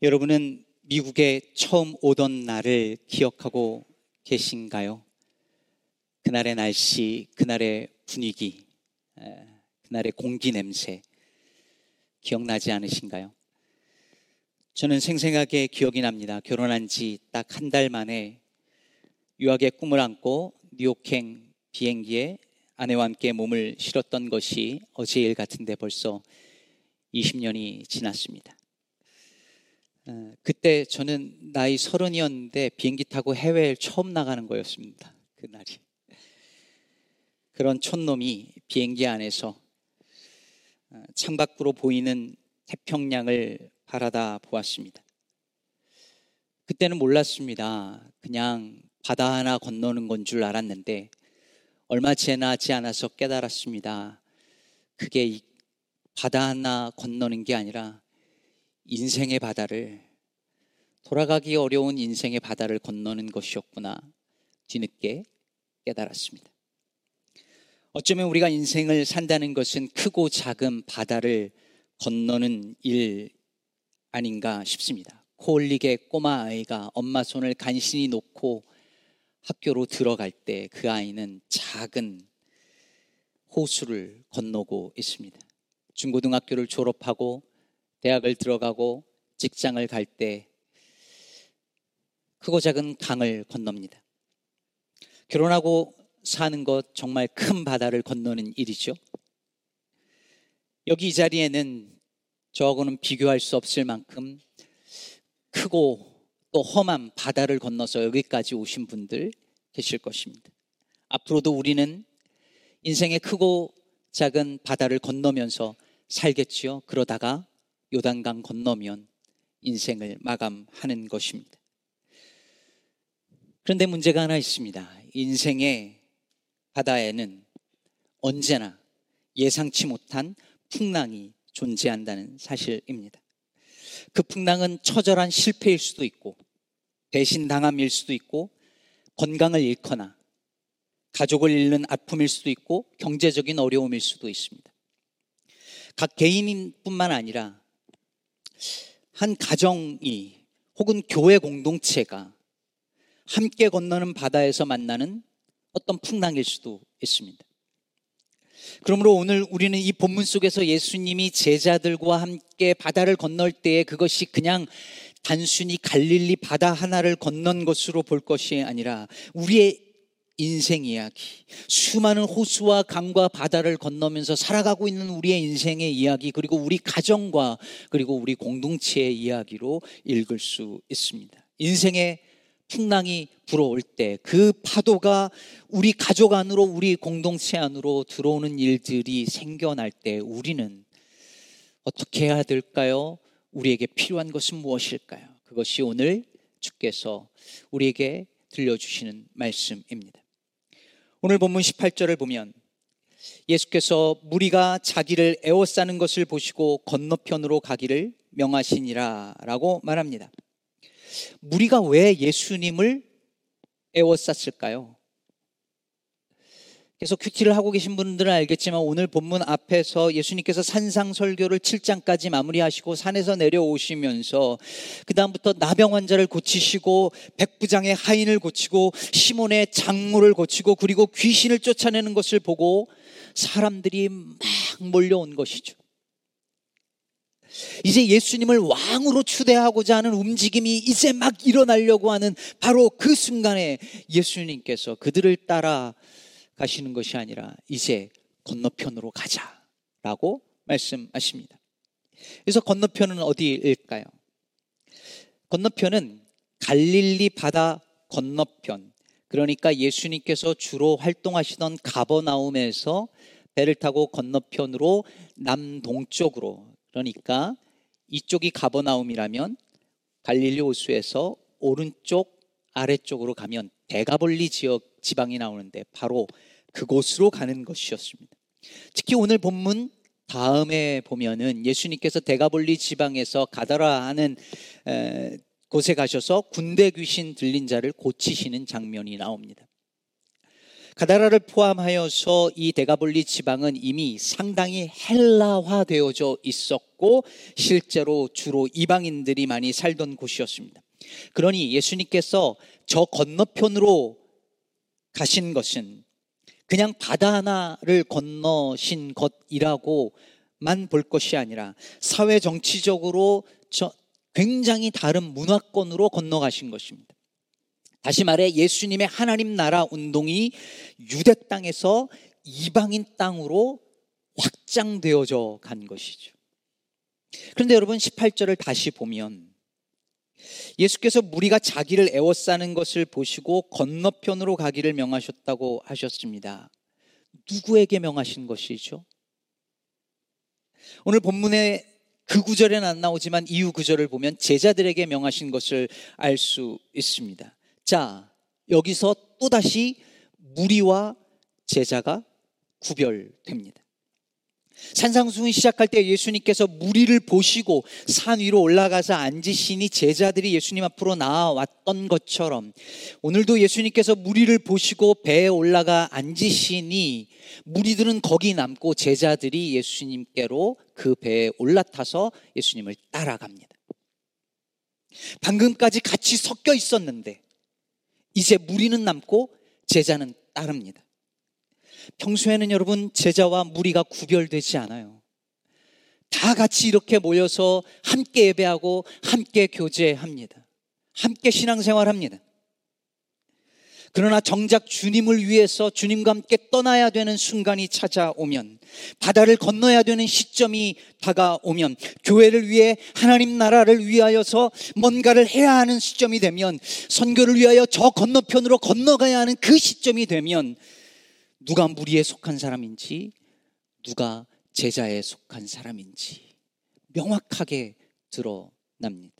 여러분은 미국에 처음 오던 날을 기억하고 계신가요? 그날의 날씨, 그날의 분위기, 그날의 공기 냄새 기억나지 않으신가요? 저는 생생하게 기억이 납니다. 결혼한 지 딱 한 달 만에 유학의 꿈을 안고 뉴욕행 비행기에 아내와 함께 몸을 실었던 것이 어제 일 같은데 벌써 20년이 지났습니다. 어, 그때 저는 나이 서른이었는데 비행기 타고 해외에 처음 나가는 거였습니다. 그날이. 그런 촌놈이 비행기 안에서 어, 창밖으로 보이는 태평양을 바라다 보았습니다. 그때는 몰랐습니다. 그냥 바다 하나 건너는 건 줄 알았는데 얼마 지나지 않아서 깨달았습니다. 그게 바다 하나 건너는 게 아니라 인생의 바다를 돌아가기 어려운 인생의 바다를 건너는 것이었구나 뒤늦게 깨달았습니다. 어쩌면 우리가 인생을 산다는 것은 크고 작은 바다를 건너는 일 아닌가 싶습니다. 코올릭의 꼬마 아이가 엄마 손을 간신히 놓고 학교로 들어갈 때 그 아이는 작은 호수를 건너고 있습니다. 중고등학교를 졸업하고 대학을 들어가고 직장을 갈 때 크고 작은 강을 건넙니다. 결혼하고 사는 것 정말 큰 바다를 건너는 일이죠. 여기 이 자리에는 저하고는 비교할 수 없을 만큼 크고 또 험한 바다를 건너서 여기까지 오신 분들 계실 것입니다. 앞으로도 우리는 인생의 크고 작은 바다를 건너면서 살겠지요. 그러다가 요단강 건너면 인생을 마감하는 것입니다. 그런데 문제가 하나 있습니다. 인생의 바다에는 언제나 예상치 못한 풍랑이 존재한다는 사실입니다. 그 풍랑은 처절한 실패일 수도 있고, 배신당함일 수도 있고, 건강을 잃거나, 가족을 잃는 아픔일 수도 있고, 경제적인 어려움일 수도 있습니다. 각 개인뿐만 아니라 한 가정이 혹은 교회 공동체가 함께 건너는 바다에서 만나는 어떤 풍랑일 수도 있습니다. 그러므로 오늘 우리는 이 본문 속에서 예수님이 제자들과 함께 바다를 건널 때에 그것이 그냥 단순히 갈릴리 바다 하나를 건넌 것으로 볼 것이 아니라 우리의 인생 이야기, 수많은 호수와 강과 바다를 건너면서 살아가고 있는 우리의 인생의 이야기, 그리고 우리 가정과 그리고 우리 공동체의 이야기로 읽을 수 있습니다. 인생의 풍랑이 불어올 때 그 파도가 우리 가족 안으로 우리 공동체 안으로 들어오는 일들이 생겨날 때 우리는 어떻게 해야 될까요? 우리에게 필요한 것은 무엇일까요? 그것이 오늘 주께서 우리에게 들려주시는 말씀입니다. 오늘 본문 18절을 보면 예수께서 무리가 자기를 에워싸는 것을 보시고 건너편으로 가기를 명하시니라 라고 말합니다. 무리가 왜 예수님을 에워쌌을까요? 그래서 큐티를 하고 계신 분들은 알겠지만 오늘 본문 앞에서 예수님께서 산상 설교를 7장까지 마무리하시고 산에서 내려오시면서 그다음부터 나병 환자를 고치시고 백부장의 하인을 고치고 시몬의 장모를 고치고 그리고 귀신을 쫓아내는 것을 보고 사람들이 막 몰려온 것이죠. 이제 예수님을 왕으로 추대하고자 하는 움직임이 이제 막 일어나려고 하는 바로 그 순간에 예수님께서 그들을 따라 가시는 것이 아니라 이제 건너편으로 가자라고 말씀하십니다. 그래서 건너편은 어디일까요? 건너편은 갈릴리 바다 건너편. 그러니까 예수님께서 주로 활동하시던 가버나움에서 배를 타고 건너편으로 남동쪽으로 그러니까 이쪽이 가버나움이라면 갈릴리 호수에서 오른쪽 아래쪽으로 가면 대가볼리 지역 지방이 나오는데 바로 그곳으로 가는 것이었습니다. 특히 오늘 본문 다음에 보면은 예수님께서 대가볼리 지방에서 가다라 하는 곳에 가셔서 군대 귀신 들린 자를 고치시는 장면이 나옵니다. 가다라를 포함하여서 이 대가볼리 지방은 이미 상당히 헬라화 되어져 있었고 실제로 주로 이방인들이 많이 살던 곳이었습니다. 그러니 예수님께서 저 건너편으로 가신 것은 그냥 바다 하나를 건너신 것이라고만 볼 것이 아니라 사회 정치적으로 굉장히 다른 문화권으로 건너가신 것입니다. 다시 말해 예수님의 하나님 나라 운동이 유대 땅에서 이방인 땅으로 확장되어져 간 것이죠. 그런데 여러분 18절을 다시 보면 예수께서 무리가 자기를 애워싸는 것을 보시고 건너편으로 가기를 명하셨다고 하셨습니다. 누구에게 명하신 것이죠? 오늘 본문에 그 구절에는 안 나오지만 이후 구절을 보면 제자들에게 명하신 것을 알 수 있습니다. 자, 여기서 또다시 무리와 제자가 구별됩니다. 산상수훈 시작할 때 예수님께서 무리를 보시고 산 위로 올라가서 앉으시니 제자들이 예수님 앞으로 나와왔던 것처럼 오늘도 예수님께서 무리를 보시고 배에 올라가 앉으시니 무리들은 거기 남고 제자들이 예수님께로 그 배에 올라타서 예수님을 따라갑니다. 방금까지 같이 섞여 있었는데 이제 무리는 남고 제자는 따릅니다. 평소에는 여러분 제자와 무리가 구별되지 않아요. 다 같이 이렇게 모여서 함께 예배하고 함께 교제합니다. 함께 신앙생활합니다. 그러나 정작 주님을 위해서 주님과 함께 떠나야 되는 순간이 찾아오면 바다를 건너야 되는 시점이 다가오면 교회를 위해 하나님 나라를 위하여서 뭔가를 해야 하는 시점이 되면 선교를 위하여 저 건너편으로 건너가야 하는 그 시점이 되면 누가 무리에 속한 사람인지 누가 제자에 속한 사람인지 명확하게 드러납니다.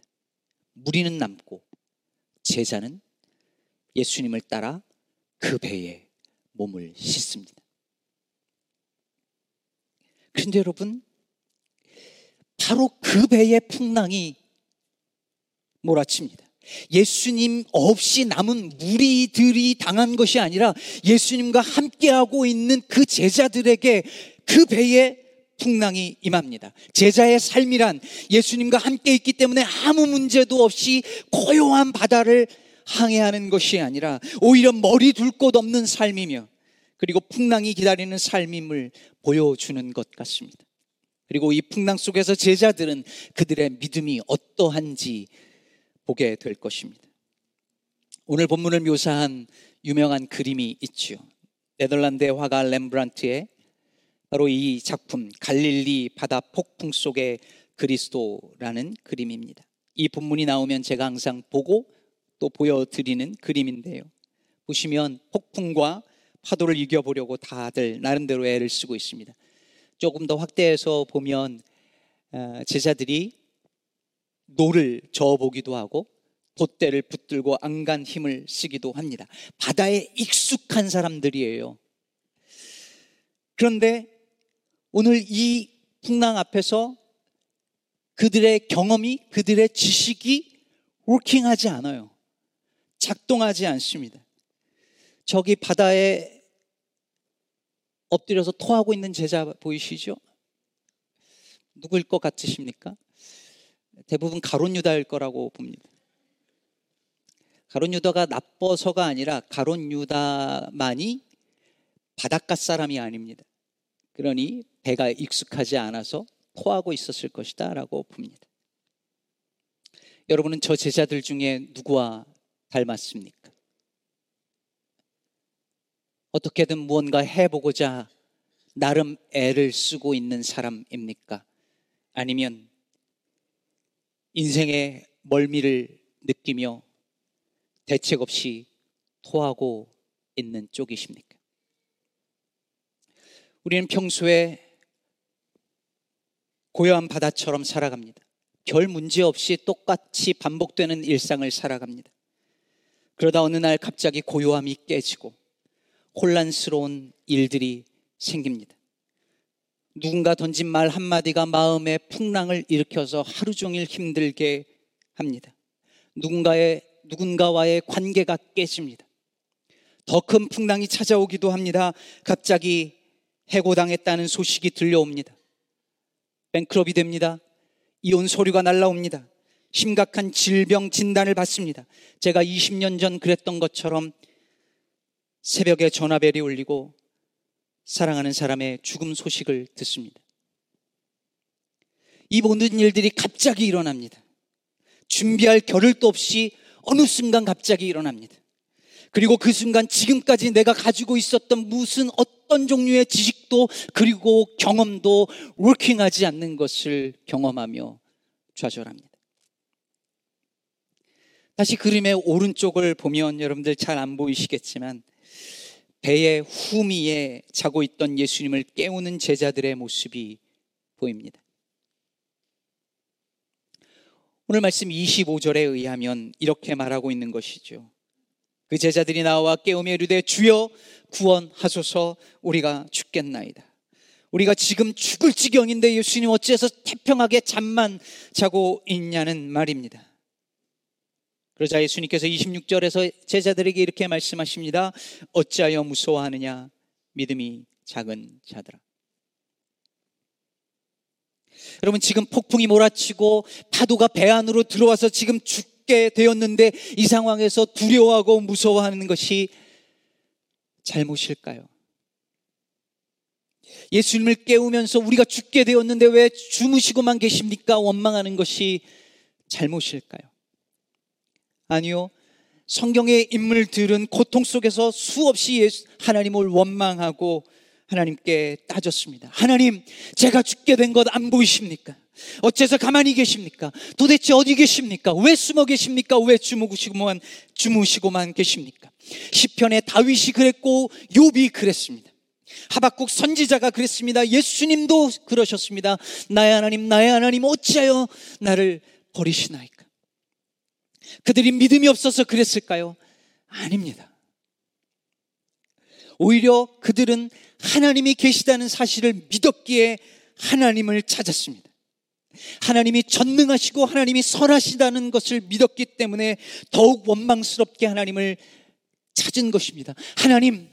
무리는 남고 제자는 예수님을 따라 그 배에 몸을 씻습니다. 그런데 여러분, 바로 그 배의 풍랑이 몰아칩니다. 예수님 없이 남은 무리들이 당한 것이 아니라 예수님과 함께 하고 있는 그 제자들에게 그 배에 풍랑이 임합니다. 제자의 삶이란 예수님과 함께 있기 때문에 아무 문제도 없이 고요한 바다를 항해하는 것이 아니라 오히려 머리 둘 곳 없는 삶이며 그리고 풍랑이 기다리는 삶임을 보여주는 것 같습니다. 그리고 이 풍랑 속에서 제자들은 그들의 믿음이 어떠한지 보게 될 것입니다. 오늘 본문을 묘사한 유명한 그림이 있죠. 네덜란드의 화가 렘브란트의 바로 이 작품 갈릴리 바다 폭풍 속의 그리스도라는 그림입니다. 이 본문이 나오면 제가 항상 보고 또 보여드리는 그림인데요. 보시면 폭풍과 파도를 이겨보려고 다들 나름대로 애를 쓰고 있습니다. 조금 더 확대해서 보면 어, 제자들이 노를 저어보기도 하고 돛대를 붙들고 안간 힘을 쓰기도 합니다. 바다에 익숙한 사람들이에요. 그런데 오늘 이 풍랑 앞에서 그들의 경험이, 그들의 지식이 워킹하지 않아요. 작동하지 않습니다. 저기 바다에 엎드려서 토하고 있는 제자 보이시죠? 누구일 것 같으십니까? 대부분 가론 유다일 거라고 봅니다. 가론 유다가 나빠서가 아니라 가론 유다만이 바닷가 사람이 아닙니다. 그러니 배가 익숙하지 않아서 토하고 있었을 것이다라고 봅니다. 여러분은 저 제자들 중에 누구와 닮았습니까? 어떻게든 무언가 해보고자 나름 애를 쓰고 있는 사람입니까? 아니면 인생의 멀미를 느끼며 대책 없이 토하고 있는 쪽이십니까? 우리는 평소에 고요한 바다처럼 살아갑니다. 별 문제 없이 똑같이 반복되는 일상을 살아갑니다. 그러다 어느 날 갑자기 고요함이 깨지고 혼란스러운 일들이 생깁니다. 누군가 던진 말 한마디가 마음의 풍랑을 일으켜서 하루 종일 힘들게 합니다. 누군가의, 누군가와의 관계가 깨집니다. 더 큰 풍랑이 찾아오기도 합니다. 갑자기 해고당했다는 소식이 들려옵니다. 뱅크럽이 됩니다. 이혼 소류가 날라옵니다. 심각한 질병 진단을 받습니다. 제가 20년 전 그랬던 것처럼 새벽에 전화벨이 울리고 사랑하는 사람의 죽음 소식을 듣습니다. 이 모든 일들이 갑자기 일어납니다. 준비할 겨를도 없이 어느 순간 갑자기 일어납니다. 그리고 그 순간 지금까지 내가 가지고 있었던 무슨 어떤 종류의 지식도 그리고 경험도 워킹하지 않는 것을 경험하며 좌절합니다. 다시 그림의 오른쪽을 보면 여러분들 잘 안 보이시겠지만 배의 후미에 자고 있던 예수님을 깨우는 제자들의 모습이 보입니다. 오늘 말씀 25절에 의하면 이렇게 말하고 있는 것이죠. 그 제자들이 나와 깨우며 이르되 주여 구원하소서 우리가 죽겠나이다. 우리가 지금 죽을 지경인데 예수님 어찌해서 태평하게 잠만 자고 있냐는 말입니다. 그러자 예수님께서 26절에서 제자들에게 이렇게 말씀하십니다. 어찌하여 무서워하느냐? 믿음이 작은 자들아. 여러분 지금 폭풍이 몰아치고 파도가 배 안으로 들어와서 지금 죽게 되었는데 이 상황에서 두려워하고 무서워하는 것이 잘못일까요? 예수님을 깨우면서 우리가 죽게 되었는데 왜 주무시고만 계십니까? 원망하는 것이 잘못일까요? 아니요. 성경의 인물들은 고통 속에서 수없이 하나님을 원망하고 하나님께 따졌습니다. 하나님, 제가 죽게 된 것 안 보이십니까? 어째서 가만히 계십니까? 도대체 어디 계십니까? 왜 숨어 계십니까? 왜 주무시고만, 주무시고만 계십니까? 시편에 다윗이 그랬고 욥이 그랬습니다. 하박국 선지자가 그랬습니다. 예수님도 그러셨습니다. 나의 하나님, 나의 하나님 어찌하여 나를 버리시나이까? 그들이 믿음이 없어서 그랬을까요? 아닙니다. 오히려 그들은 하나님이 계시다는 사실을 믿었기에 하나님을 찾았습니다. 하나님이 전능하시고 하나님이 선하시다는 것을 믿었기 때문에 더욱 원망스럽게 하나님을 찾은 것입니다. 하나님,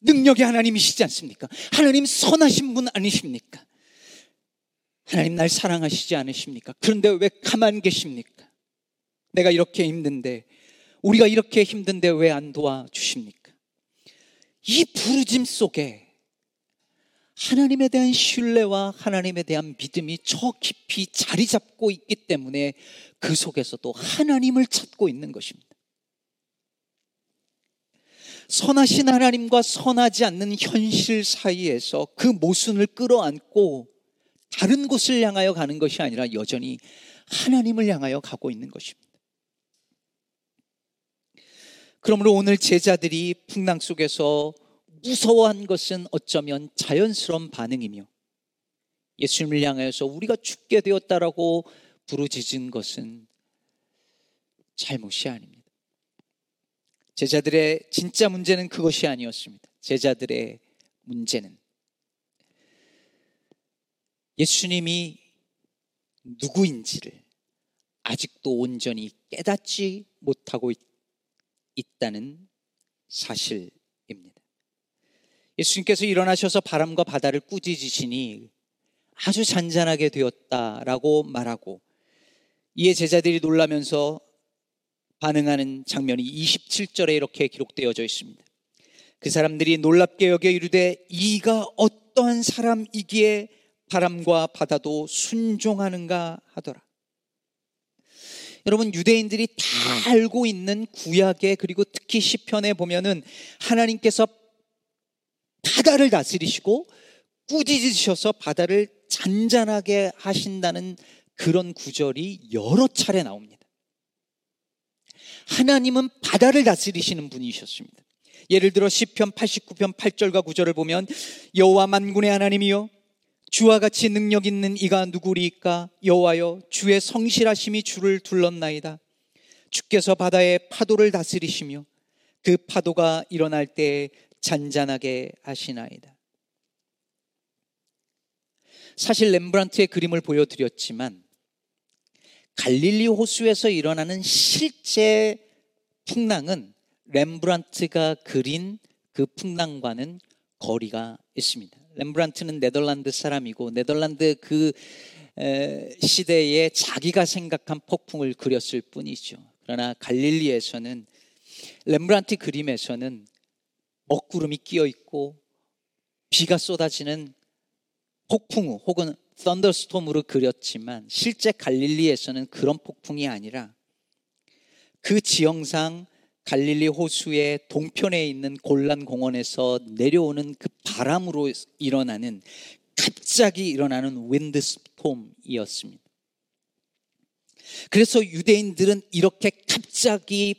능력의 하나님이시지 않습니까? 하나님 선하신 분 아니십니까? 하나님 날 사랑하시지 않으십니까? 그런데 왜 가만 계십니까? 내가 이렇게 힘든데, 우리가 이렇게 힘든데 왜 안 도와주십니까? 이 부르짐 속에 하나님에 대한 신뢰와 하나님에 대한 믿음이 저 깊이 자리 잡고 있기 때문에 그 속에서도 하나님을 찾고 있는 것입니다. 선하신 하나님과 선하지 않는 현실 사이에서 그 모순을 끌어안고 다른 곳을 향하여 가는 것이 아니라 여전히 하나님을 향하여 가고 있는 것입니다. 그러므로 오늘 제자들이 풍랑 속에서 무서워한 것은 어쩌면 자연스러운 반응이며 예수님을 향하여서 우리가 죽게 되었다라고 부르짖은 것은 잘못이 아닙니다. 제자들의 진짜 문제는 그것이 아니었습니다. 제자들의 문제는 예수님이 누구인지를 아직도 온전히 깨닫지 못하고 있 있다는 사실입니다. 예수님께서 일어나셔서 바람과 바다를 꾸짖으시니 아주 잔잔하게 되었다라고 말하고 이에 제자들이 놀라면서 반응하는 장면이 27절에 이렇게 기록되어져 있습니다. 그 사람들이 놀랍게 여겨 이르되 이가 어떠한 사람이기에 바람과 바다도 순종하는가 하더라. 여러분 유대인들이 다 알고 있는 구약에 그리고 특히 시편에 보면은 하나님께서 바다를 다스리시고 꾸짖으셔서 바다를 잔잔하게 하신다는 그런 구절이 여러 차례 나옵니다. 하나님은 바다를 다스리시는 분이셨습니다. 예를 들어 시편 89편 8절과 9절을 보면 여호와 만군의 하나님이여 주와 같이 능력 있는 이가 누구리까? 여호와여 주의 성실하심이 주를 둘렀나이다. 주께서 바다의 파도를 다스리시며 그 파도가 일어날 때 잔잔하게 하시나이다. 사실 렘브란트의 그림을 보여드렸지만 갈릴리 호수에서 일어나는 실제 풍랑은 렘브란트가 그린 그 풍랑과는 거리가 있습니다. 렘브란트는 네덜란드 사람이고 네덜란드 그 시대에 자기가 생각한 폭풍을 그렸을 뿐이죠. 그러나 갈릴리에서는 렘브란트 그림에서는 먹구름이 끼어 있고 비가 쏟아지는 폭풍우 혹은 썬더스톰으로 그렸지만 실제 갈릴리에서는 그런 폭풍이 아니라 그 지형상 갈릴리 호수의 동편에 있는 골란 공원에서 내려오는 그 바람으로 일어나는 갑자기 일어나는 윈드 스톰이었습니다. 그래서 유대인들은 이렇게 갑자기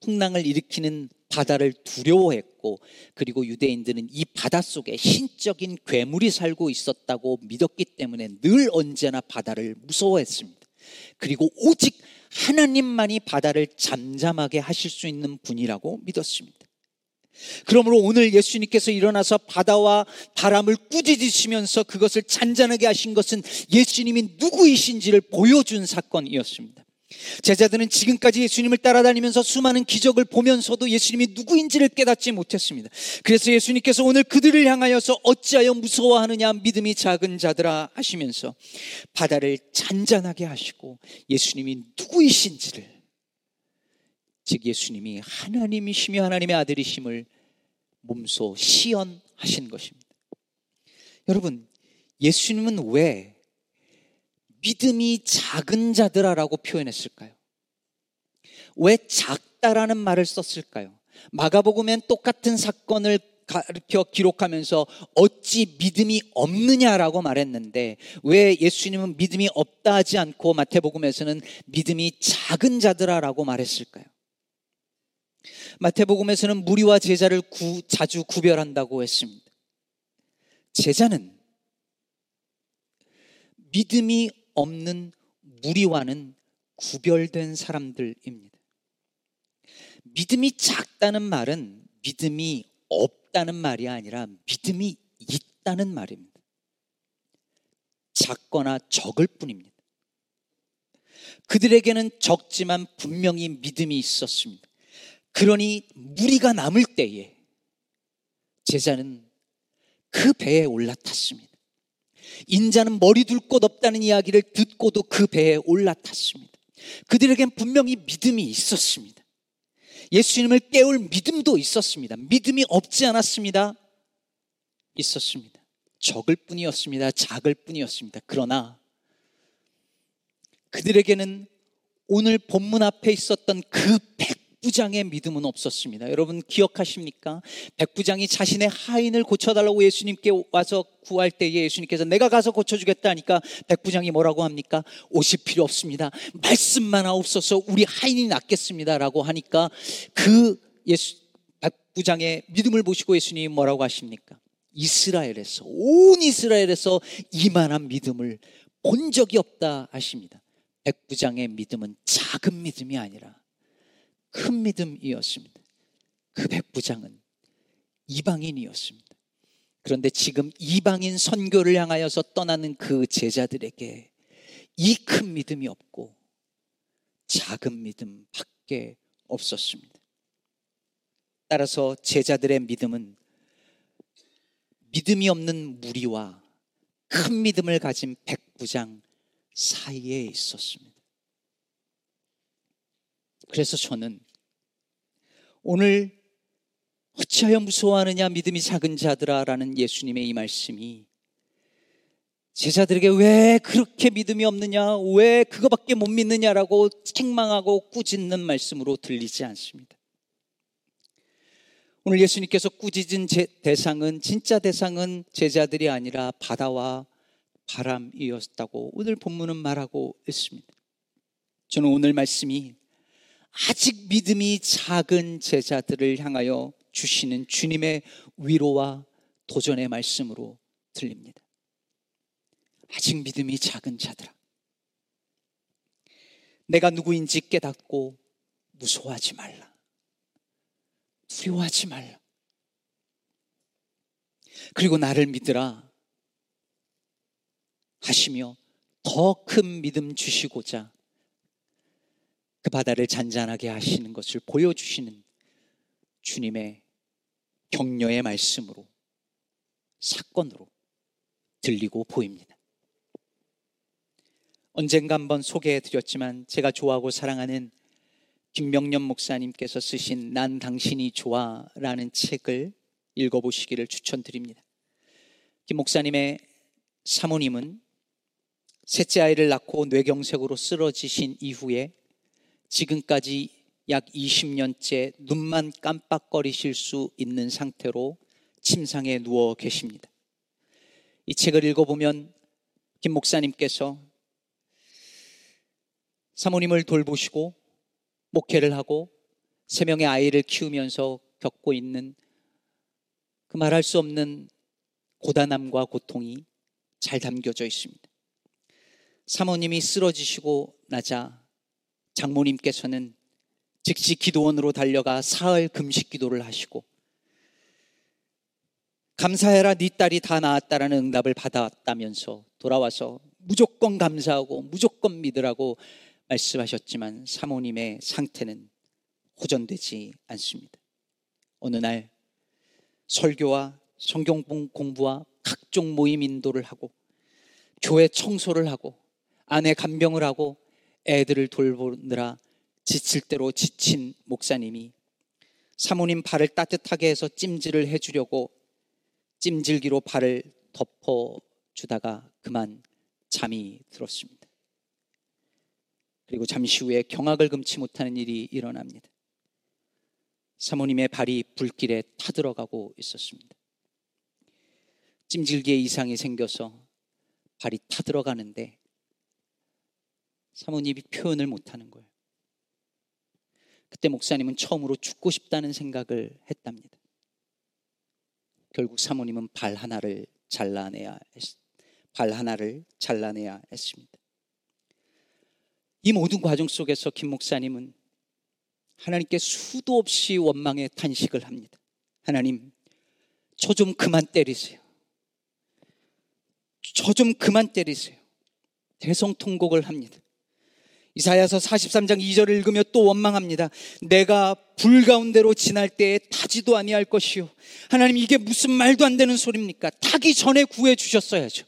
풍랑을 일으키는 바다를 두려워했고 그리고 유대인들은 이 바다 속에 신적인 괴물이 살고 있었다고 믿었기 때문에 늘 언제나 바다를 무서워했습니다. 그리고 오직 하나님만이 바다를 잠잠하게 하실 수 있는 분이라고 믿었습니다. 그러므로 오늘 예수님께서 일어나서 바다와 바람을 꾸짖으시면서 그것을 잔잔하게 하신 것은 예수님이 누구이신지를 보여준 사건이었습니다. 제자들은 지금까지 예수님을 따라다니면서 수많은 기적을 보면서도 예수님이 누구인지를 깨닫지 못했습니다. 그래서 예수님께서 오늘 그들을 향하여서 어찌하여 무서워하느냐 믿음이 작은 자들아 하시면서 바다를 잔잔하게 하시고 예수님이 누구이신지를 즉 예수님이 하나님이시며 하나님의 아들이심을 몸소 시연하신 것입니다. 여러분, 예수님은 왜 믿음이 작은 자들아라고 표현했을까요? 왜 작다라는 말을 썼을까요? 마가복음엔 똑같은 사건을 가르쳐 기록하면서 어찌 믿음이 없느냐라고 말했는데 왜 예수님은 믿음이 없다 하지 않고 마태복음에서는 믿음이 작은 자들아라고 말했을까요? 마태복음에서는 무리와 제자를 구, 자주 구별한다고 했습니다. 제자는 믿음이 없는 무리와는 구별된 사람들입니다. 믿음이 작다는 말은 믿음이 없다는 말이 아니라 믿음이 있다는 말입니다. 작거나 적을 뿐입니다. 그들에게는 적지만 분명히 믿음이 있었습니다. 그러니 무리가 남을 때에 제자는 그 배에 올라탔습니다. 인자는 머리 둘 곳 없다는 이야기를 듣고도 그 배에 올라탔습니다. 그들에겐 분명히 믿음이 있었습니다. 예수님을 깨울 믿음도 있었습니다. 믿음이 없지 않았습니다. 있었습니다. 적을 뿐이었습니다. 작을 뿐이었습니다. 그러나 그들에게는 오늘 본문 앞에 있었던 그 백 부장의 믿음은 없었습니다. 여러분 기억하십니까? 백부장이 자신의 하인을 고쳐달라고 예수님께 와서 구할 때에 예수님께서 내가 가서 고쳐주겠다 하니까 백부장이 뭐라고 합니까? 오실 필요 없습니다. 말씀만 하옵소서 우리 하인이 낫겠습니다. 라고 하니까 그 예수, 백부장의 믿음을 보시고 예수님이 뭐라고 하십니까? 이스라엘에서, 온 이스라엘에서 이만한 믿음을 본 적이 없다 하십니다. 백부장의 믿음은 작은 믿음이 아니라 큰 믿음이었습니다. 그 백부장은 이방인이었습니다. 그런데 지금 이방인 선교를 향하여서 떠나는 그 제자들에게 이 큰 믿음이 없고 작은 믿음밖에 없었습니다. 따라서 제자들의 믿음은 믿음이 없는 무리와 큰 믿음을 가진 백부장 사이에 있었습니다. 그래서 저는 오늘 어찌하여 무서워하느냐 믿음이 작은 자들아라는 예수님의 이 말씀이 제자들에게 왜 그렇게 믿음이 없느냐 왜 그거밖에 못 믿느냐라고 책망하고 꾸짖는 말씀으로 들리지 않습니다. 오늘 예수님께서 꾸짖은 대상은 진짜 대상은 제자들이 아니라 바다와 바람이었다고 오늘 본문은 말하고 있습니다. 저는 오늘 말씀이 아직 믿음이 작은 제자들을 향하여 주시는 주님의 위로와 도전의 말씀으로 들립니다. 아직 믿음이 작은 자들아. 내가 누구인지 깨닫고 무서워하지 말라. 두려워하지 말라. 그리고 나를 믿으라 하시며 더 큰 믿음 주시고자 그 바다를 잔잔하게 하시는 것을 보여주시는 주님의 격려의 말씀으로 사건으로 들리고 보입니다. 언젠가 한번 소개해 드렸지만 제가 좋아하고 사랑하는 김명년 목사님께서 쓰신 난 당신이 좋아라는 책을 읽어보시기를 추천드립니다. 김 목사님의 사모님은 셋째 아이를 낳고 뇌경색으로 쓰러지신 이후에 지금까지 약 20년째 눈만 깜빡거리실 수 있는 상태로 침상에 누워 계십니다. 이 책을 읽어보면 김 목사님께서 사모님을 돌보시고 목회를 하고 세 명의 아이를 키우면서 겪고 있는 그 말할 수 없는 고단함과 고통이 잘 담겨져 있습니다. 사모님이 쓰러지시고 나자 장모님께서는 즉시 기도원으로 달려가 사흘 금식 기도를 하시고 감사해라 네 딸이 다 나았다라는 응답을 받았다면서 돌아와서 무조건 감사하고 무조건 믿으라고 말씀하셨지만 사모님의 상태는 호전되지 않습니다. 어느 날 설교와 성경 공부와 각종 모임 인도를 하고 교회 청소를 하고 아내 간병을 하고 애들을 돌보느라 지칠 대로 지친 목사님이 사모님 발을 따뜻하게 해서 찜질을 해주려고 찜질기로 발을 덮어주다가 그만 잠이 들었습니다. 그리고 잠시 후에 경악을 금치 못하는 일이 일어납니다. 사모님의 발이 불길에 타들어가고 있었습니다. 찜질기에 이상이 생겨서 발이 타들어가는데 사모님이 표현을 못하는 거예요. 그때 목사님은 처음으로 죽고 싶다는 생각을 했답니다. 결국 사모님은 발 하나를 잘라내야 했, 발 하나를 잘라내야 했습니다. 이 모든 과정 속에서 김 목사님은 하나님께 수도 없이 원망의 탄식을 합니다. 하나님, 저 좀 그만 때리세요. 저 좀 그만 때리세요. 대성통곡을 합니다. 이사야서 43장 2절을 읽으며 또 원망합니다. 내가 불 가운데로 지날 때에 타지도 아니할 것이요. 하나님 이게 무슨 말도 안 되는 소리입니까? 타기 전에 구해 주셨어야죠.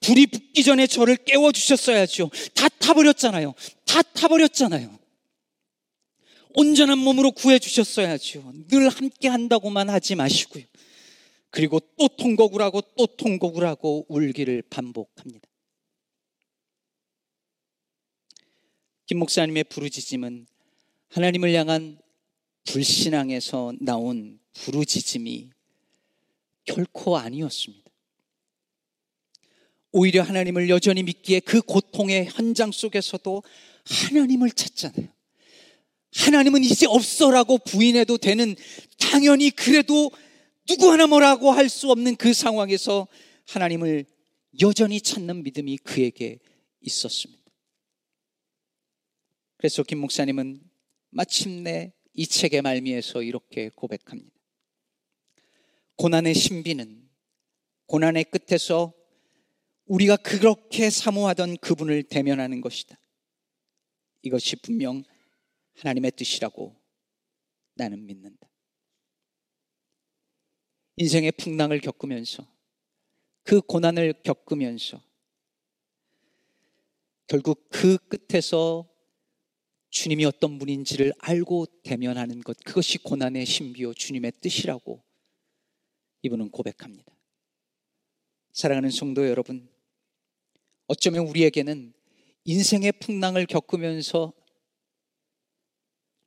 불이 붙기 전에 저를 깨워 주셨어야죠. 다 타버렸잖아요. 다 타버렸잖아요. 온전한 몸으로 구해 주셨어야죠. 늘 함께 한다고만 하지 마시고요. 그리고 또 통곡을 하고 또 통곡을 하고 울기를 반복합니다. 김 목사님의 부르짖음은 하나님을 향한 불신앙에서 나온 부르짖음이 결코 아니었습니다. 오히려 하나님을 여전히 믿기에 그 고통의 현장 속에서도 하나님을 찾잖아요. 하나님은 이제 없어라고 부인해도 되는 당연히 그래도 누구 하나 뭐라고 할 수 없는 그 상황에서 하나님을 여전히 찾는 믿음이 그에게 있었습니다. 그래서 김 목사님은 마침내 이 책의 말미에서 이렇게 고백합니다. 고난의 신비는 고난의 끝에서 우리가 그렇게 사모하던 그분을 대면하는 것이다. 이것이 분명 하나님의 뜻이라고 나는 믿는다. 인생의 풍랑을 겪으면서 그 고난을 겪으면서 결국 그 끝에서 주님이 어떤 분인지를 알고 대면하는 것, 그것이 고난의 신비요 주님의 뜻이라고 이분은 고백합니다. 사랑하는 성도 여러분, 어쩌면 우리에게는 인생의 풍랑을 겪으면서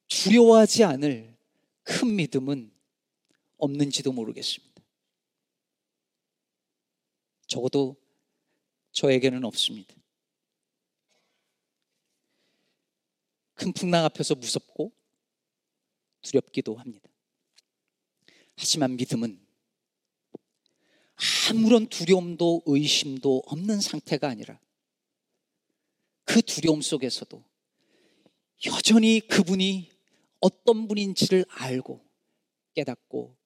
두려워하지 않을 큰 믿음은 없는지도 모르겠습니다. 적어도 저에게는 없습니다. 큰 풍랑 앞에서 무섭고 두렵기도 합니다. 하지만 믿음은 아무런 두려움도 의심도 없는 상태가 아니라 그 두려움 속에서도 여전히 그분이 어떤 분인지를 알고 깨닫고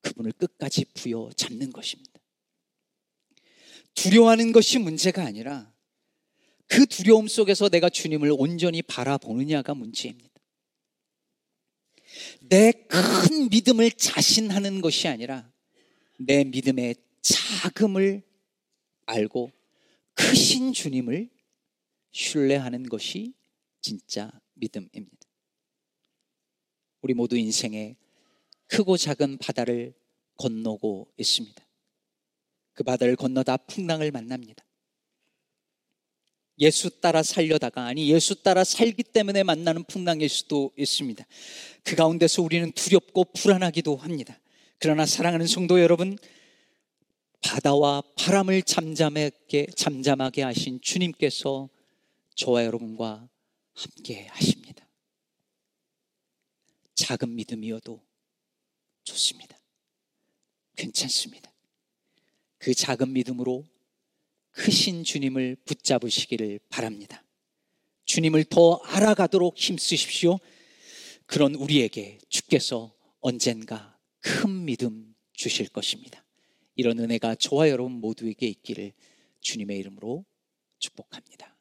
그분을 끝까지 부여 잡는 것입니다. 두려워하는 것이 문제가 아니라 그 두려움 속에서 내가 주님을 온전히 바라보느냐가 문제입니다. 내 큰 믿음을 자신하는 것이 아니라 내 믿음의 자금을 알고 크신 주님을 신뢰하는 것이 진짜 믿음입니다. 우리 모두 인생에 크고 작은 바다를 건너고 있습니다. 그 바다를 건너다 풍랑을 만납니다. 예수 따라 살려다가 아니 예수 따라 살기 때문에 만나는 풍랑일 수도 있습니다. 그 가운데서 우리는 두렵고 불안하기도 합니다. 그러나 사랑하는 성도 여러분, 바다와 바람을 잠잠하게 잠잠하게 하신 주님께서 저와 여러분과 함께 하십니다. 작은 믿음이어도 좋습니다. 괜찮습니다. 그 작은 믿음으로 크신 주님을 붙잡으시기를 바랍니다. 주님을 더 알아가도록 힘쓰십시오. 그런 우리에게 주께서 언젠가 큰 믿음 주실 것입니다. 이런 은혜가 저와 여러분 모두에게 있기를 주님의 이름으로 축복합니다.